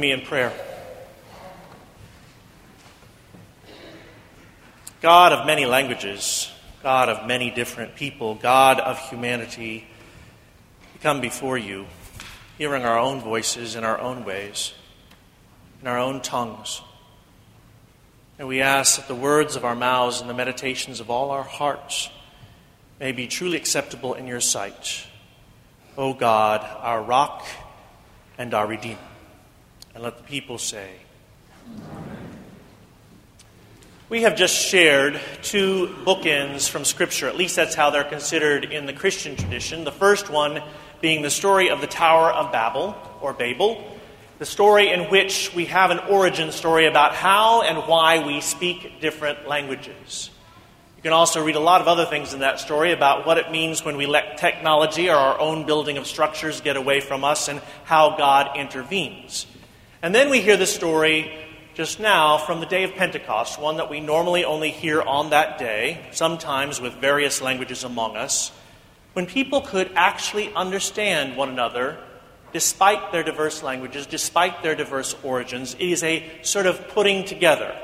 me in prayer. God of many languages, God of many different people, God of humanity, we come before you, hearing our own voices in our own ways, in our own tongues. And we ask that the words of our mouths and the meditations of all our hearts may be truly acceptable in your sight. O God, our rock and our redeemer. And let the people say, we have just shared two bookends from Scripture. At least that's how they're considered in the Christian tradition. The first one being the story of the Tower of Babel, or Babel, the story in which we have an origin story about how and why we speak different languages. You can also read a lot of other things in that story about what it means when we let technology or our own building of structures get away from us and how God intervenes. And then we hear the story just now from the day of Pentecost, one that we normally only hear on that day, sometimes with various languages among us, when people could actually understand one another despite their diverse languages, despite their diverse origins. It is a sort of putting together.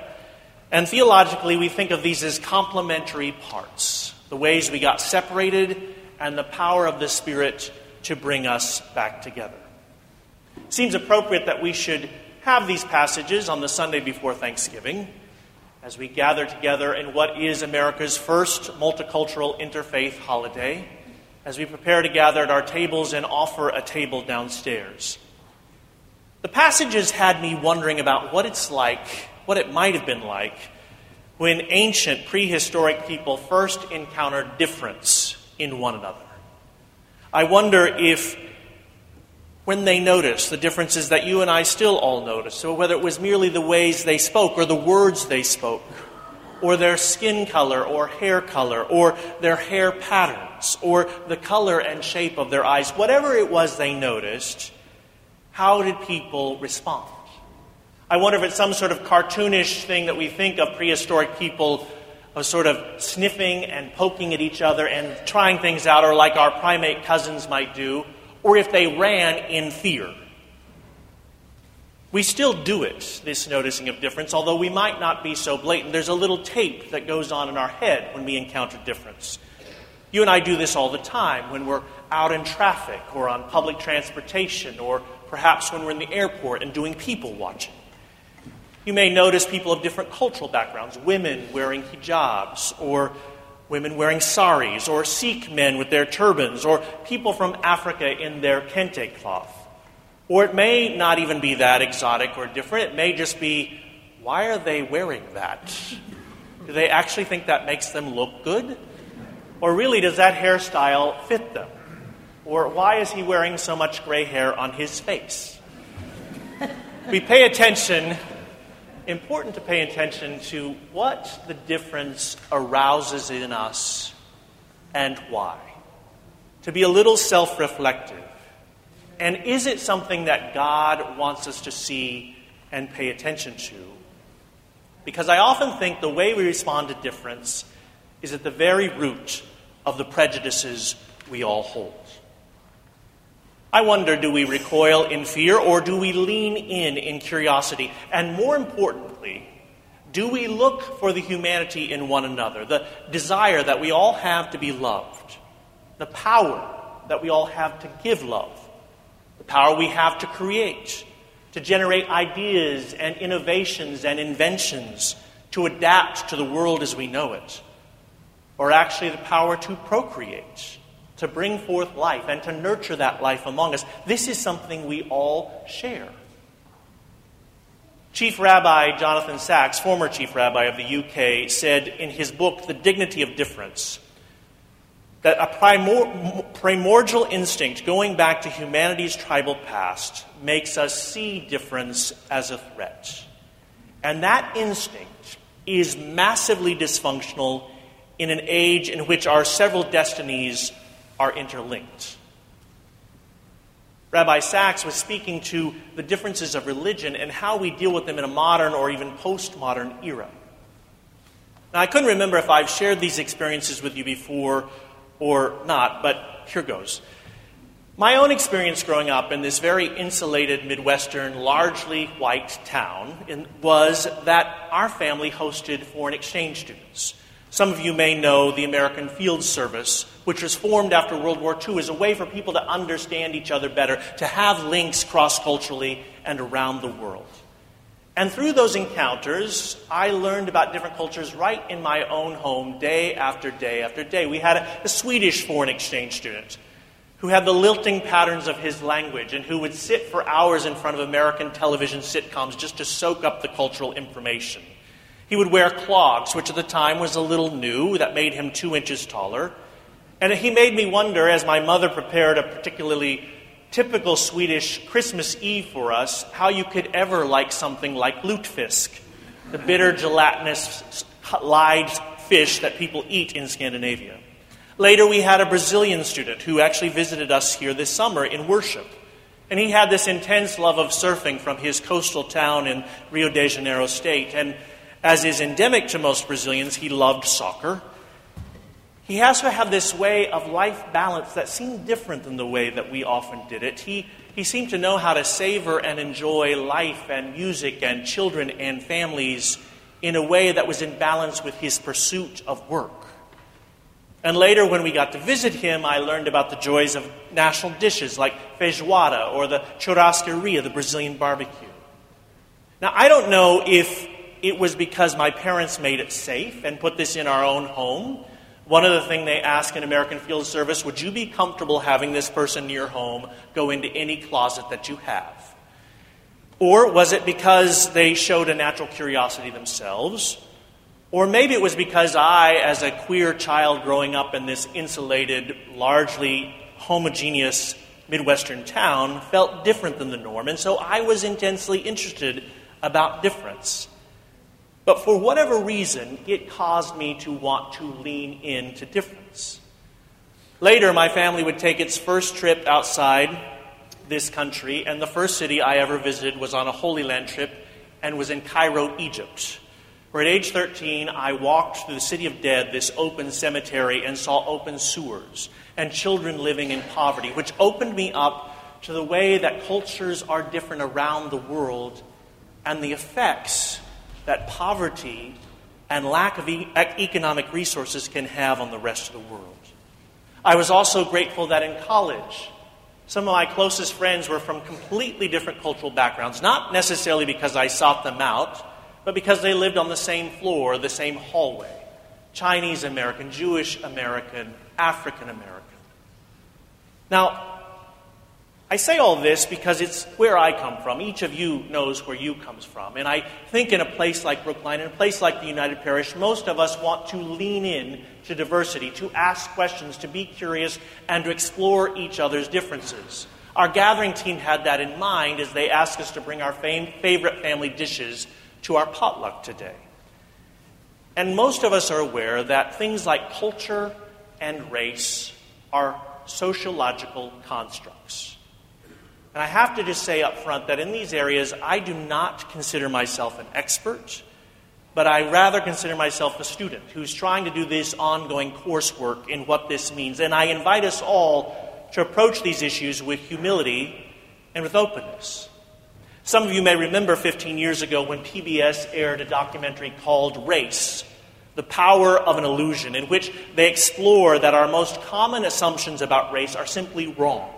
And theologically, we think of these as complementary parts the ways we got separated and the power of the Spirit to bring us back together. Seems appropriate that we should have these passages on the Sunday before Thanksgiving as we gather together in what is America's first multicultural interfaith holiday, as we prepare to gather at our tables and offer a table downstairs. The passages had me wondering about what it's like, what it might have been like, when ancient prehistoric people first encountered difference in one another. I wonder if when they noticed the differences that you and I still all notice. So, whether it was merely the ways they spoke, or the words they spoke, or their skin color, or hair color, or their hair patterns, or the color and shape of their eyes, whatever it was they noticed, how did people respond? I wonder if it's some sort of cartoonish thing that we think of prehistoric people of sort of sniffing and poking at each other and trying things out, or like our primate cousins might do or if they ran in fear. We still do it, this noticing of difference, although we might not be so blatant. There's a little tape that goes on in our head when we encounter difference. You and I do this all the time when we're out in traffic or on public transportation or perhaps when we're in the airport and doing people watching. You may notice people of different cultural backgrounds, women wearing hijabs or women wearing saris, or Sikh men with their turbans, or people from Africa in their kente cloth. Or it may not even be that exotic or different. It may just be, why are they wearing that? Do they actually think that makes them look good? Or really, does that hairstyle fit them? Or why is he wearing so much gray hair on his face? We pay attention important to pay attention to what the difference arouses in us and why. To be a little self reflective. And is it something that God wants us to see and pay attention to? Because I often think the way we respond to difference is at the very root of the prejudices we all hold. I wonder do we recoil in fear or do we lean in in curiosity? And more importantly, do we look for the humanity in one another, the desire that we all have to be loved, the power that we all have to give love, the power we have to create, to generate ideas and innovations and inventions, to adapt to the world as we know it, or actually the power to procreate? To bring forth life and to nurture that life among us. This is something we all share. Chief Rabbi Jonathan Sacks, former Chief Rabbi of the UK, said in his book, The Dignity of Difference, that a primor- primordial instinct going back to humanity's tribal past makes us see difference as a threat. And that instinct is massively dysfunctional in an age in which our several destinies are interlinked. Rabbi Sacks was speaking to the differences of religion and how we deal with them in a modern or even postmodern era. Now, I couldn't remember if I've shared these experiences with you before or not, but here goes. My own experience growing up in this very insulated Midwestern, largely white town was that our family hosted foreign exchange students. Some of you may know the American Field Service, which was formed after World War II as a way for people to understand each other better, to have links cross culturally and around the world. And through those encounters, I learned about different cultures right in my own home, day after day after day. We had a, a Swedish foreign exchange student who had the lilting patterns of his language and who would sit for hours in front of American television sitcoms just to soak up the cultural information. He would wear clogs, which at the time was a little new, that made him two inches taller. And he made me wonder, as my mother prepared a particularly typical Swedish Christmas Eve for us, how you could ever like something like lutefisk, the bitter, gelatinous, lied fish that people eat in Scandinavia. Later, we had a Brazilian student who actually visited us here this summer in worship. And he had this intense love of surfing from his coastal town in Rio de Janeiro state. And as is endemic to most Brazilians, he loved soccer. He to have this way of life balance that seemed different than the way that we often did it. He, he seemed to know how to savor and enjoy life and music and children and families in a way that was in balance with his pursuit of work. And later, when we got to visit him, I learned about the joys of national dishes like feijoada or the churrascaria, the Brazilian barbecue. Now, I don't know if it was because my parents made it safe and put this in our own home. One of the things they ask in American Field Service would you be comfortable having this person your home go into any closet that you have? Or was it because they showed a natural curiosity themselves? Or maybe it was because I, as a queer child growing up in this insulated, largely homogeneous Midwestern town, felt different than the norm, and so I was intensely interested about difference. But for whatever reason, it caused me to want to lean into difference. Later, my family would take its first trip outside this country, and the first city I ever visited was on a Holy Land trip and was in Cairo, Egypt where at age 13 I walked through the city of dead, this open cemetery, and saw open sewers and children living in poverty, which opened me up to the way that cultures are different around the world and the effects that poverty and lack of e- economic resources can have on the rest of the world. I was also grateful that in college, some of my closest friends were from completely different cultural backgrounds, not necessarily because I sought them out but because they lived on the same floor, the same hallway Chinese American, Jewish American, African American. Now, I say all this because it's where I come from. Each of you knows where you comes from. And I think in a place like Brookline, in a place like the United Parish, most of us want to lean in to diversity, to ask questions, to be curious, and to explore each other's differences. Our gathering team had that in mind as they asked us to bring our fam- favorite family dishes to our potluck today. And most of us are aware that things like culture and race are sociological constructs. And I have to just say up front that in these areas, I do not consider myself an expert, but I rather consider myself a student who's trying to do this ongoing coursework in what this means. And I invite us all to approach these issues with humility and with openness. Some of you may remember 15 years ago when PBS aired a documentary called Race The Power of an Illusion, in which they explore that our most common assumptions about race are simply wrong.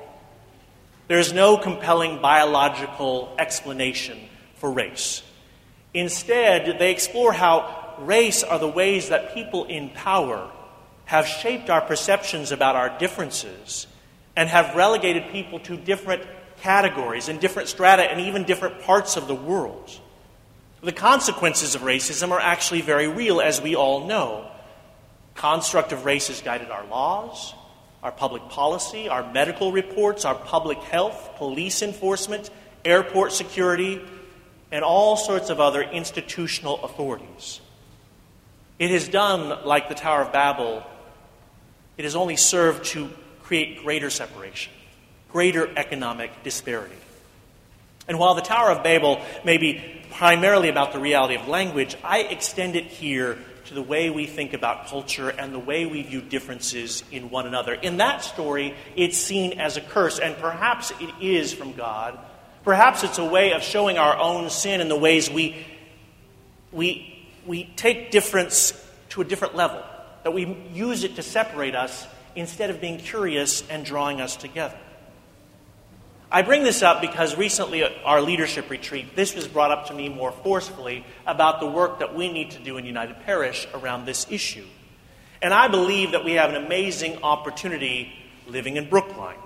There is no compelling biological explanation for race. Instead, they explore how race are the ways that people in power have shaped our perceptions about our differences and have relegated people to different categories and different strata and even different parts of the world. The consequences of racism are actually very real, as we all know. Construct of race has guided our laws, our public policy, our medical reports, our public health, police enforcement, airport security, and all sorts of other institutional authorities. It has done like the Tower of Babel, it has only served to create greater separation greater economic disparity. And while the Tower of Babel may be primarily about the reality of language, I extend it here to the way we think about culture and the way we view differences in one another. In that story, it's seen as a curse, and perhaps it is from God. Perhaps it's a way of showing our own sin in the ways we, we, we take difference to a different level, that we use it to separate us instead of being curious and drawing us together. I bring this up because recently at our leadership retreat, this was brought up to me more forcefully about the work that we need to do in United Parish around this issue. And I believe that we have an amazing opportunity living in Brookline.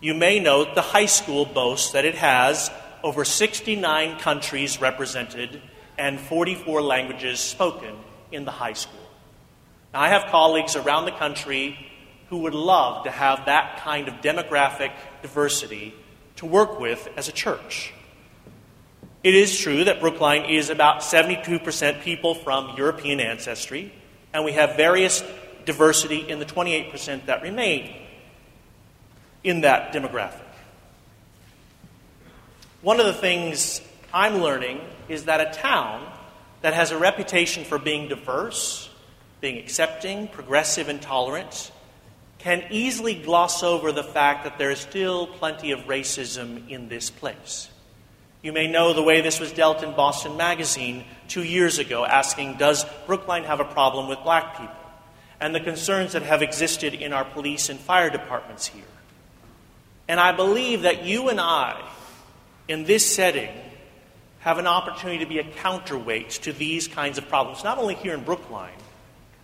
You may note the high school boasts that it has over 69 countries represented and 44 languages spoken in the high school. Now, I have colleagues around the country who would love to have that kind of demographic diversity to work with as a church. It is true that Brookline is about 72% people from European ancestry, and we have various diversity in the 28% that remain in that demographic. One of the things I'm learning is that a town that has a reputation for being diverse, being accepting, progressive, and tolerant can easily gloss over the fact that there is still plenty of racism in this place. You may know the way this was dealt in Boston Magazine two years ago, asking, Does Brookline have a problem with black people? And the concerns that have existed in our police and fire departments here. And I believe that you and I, in this setting, have an opportunity to be a counterweight to these kinds of problems, not only here in Brookline,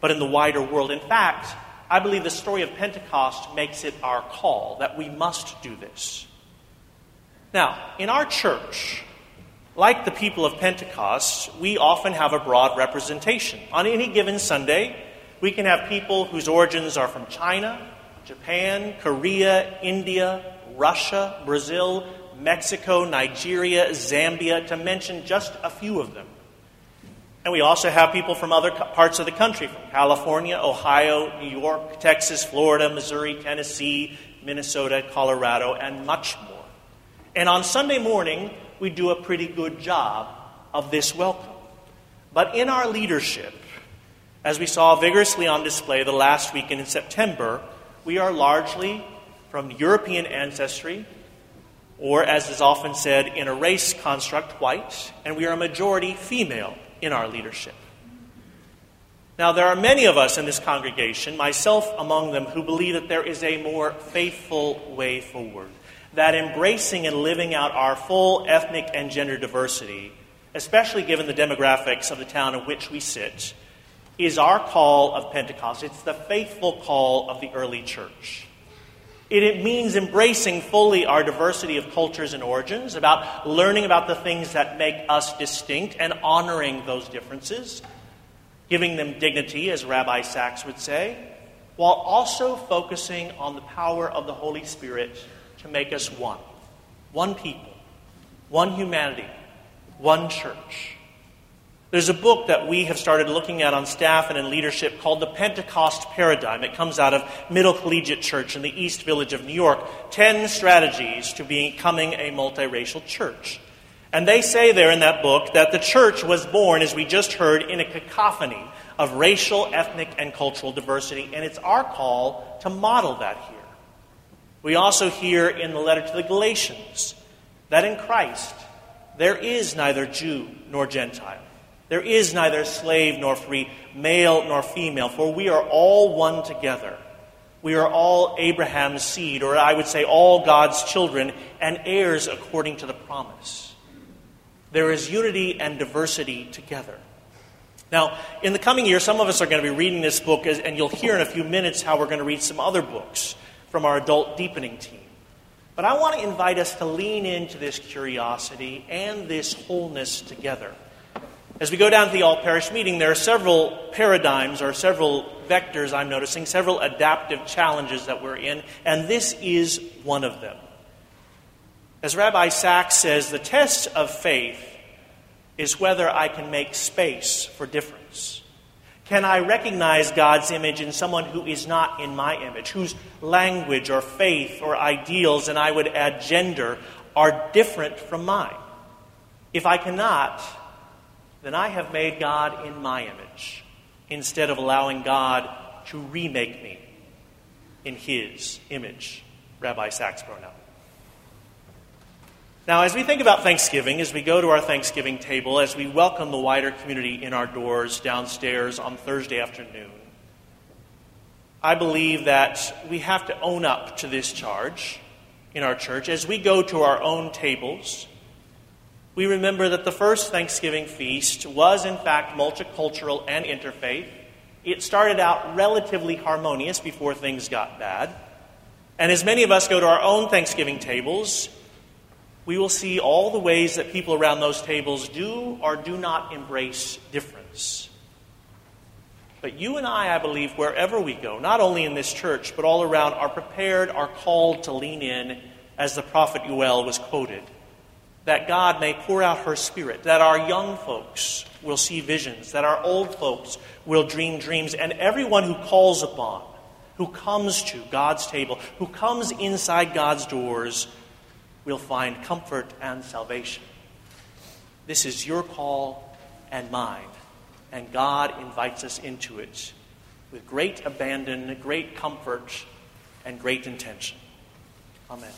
but in the wider world. In fact, I believe the story of Pentecost makes it our call that we must do this. Now, in our church, like the people of Pentecost, we often have a broad representation. On any given Sunday, we can have people whose origins are from China, Japan, Korea, India, Russia, Brazil, Mexico, Nigeria, Zambia, to mention just a few of them. And we also have people from other parts of the country, from California, Ohio, New York, Texas, Florida, Missouri, Tennessee, Minnesota, Colorado, and much more. And on Sunday morning, we do a pretty good job of this welcome. But in our leadership, as we saw vigorously on display the last weekend in September, we are largely from European ancestry, or as is often said, in a race construct, white, and we are a majority female in our leadership. Now, there are many of us in this congregation, myself among them, who believe that there is a more faithful way forward. That embracing and living out our full ethnic and gender diversity, especially given the demographics of the town in which we sit, is our call of Pentecost. It's the faithful call of the early church. It means embracing fully our diversity of cultures and origins, about learning about the things that make us distinct and honoring those differences, giving them dignity, as Rabbi Sacks would say, while also focusing on the power of the Holy Spirit to make us one. One people, one humanity, one church. There's a book that we have started looking at on staff and in leadership called The Pentecost Paradigm. It comes out of Middle Collegiate Church in the East Village of New York. Ten strategies to becoming a multiracial church. And they say there in that book that the church was born, as we just heard, in a cacophony of racial, ethnic, and cultural diversity. And it's our call to model that here. We also hear in the letter to the Galatians that in Christ there is neither Jew nor Gentile there is neither slave nor free, male nor female, for we are all one together. We are all Abraham's seed, or I would say all God's children, and heirs according to the promise. There is unity and diversity together. Now, in the coming year, some of us are going to be reading this book, and you'll hear in a few minutes how we're going to read some other books from our adult deepening team. But I want to invite us to lean into this curiosity and this wholeness together. As we go down to the all parish meeting, there are several paradigms or several vectors I'm noticing, several adaptive challenges that we're in, and this is one of them. As Rabbi Sacks says, the test of faith is whether I can make space for difference. Can I recognize God's image in someone who is not in my image, whose language or faith or ideals, and I would add gender, are different from mine. If I cannot, then I have made God in my image instead of allowing God to remake me in his image. Rabbi Sacks Brownell. Now, as we think about Thanksgiving, as we go to our Thanksgiving table, as we welcome the wider community in our doors downstairs on Thursday afternoon, I believe that we have to own up to this charge in our church. As we go to our own tables, we remember that the first Thanksgiving feast was, in fact, multicultural and interfaith. It started out relatively harmonious before things got bad. And as many of us go to our own Thanksgiving tables, we will see all the ways that people around those tables do or do not embrace difference. But you and I, I believe, wherever we go, not only in this church, but all around, are prepared, are called to lean in, as the prophet Joel was quoted, that God may pour out her spirit, that our young folks will see visions, that our old folks will dream dreams, and everyone who calls upon who comes to God's table, who comes inside God's doors, will find comfort and salvation. This is your call and mine, and God invites us into it with great abandon, great comfort, and great intention. Amen.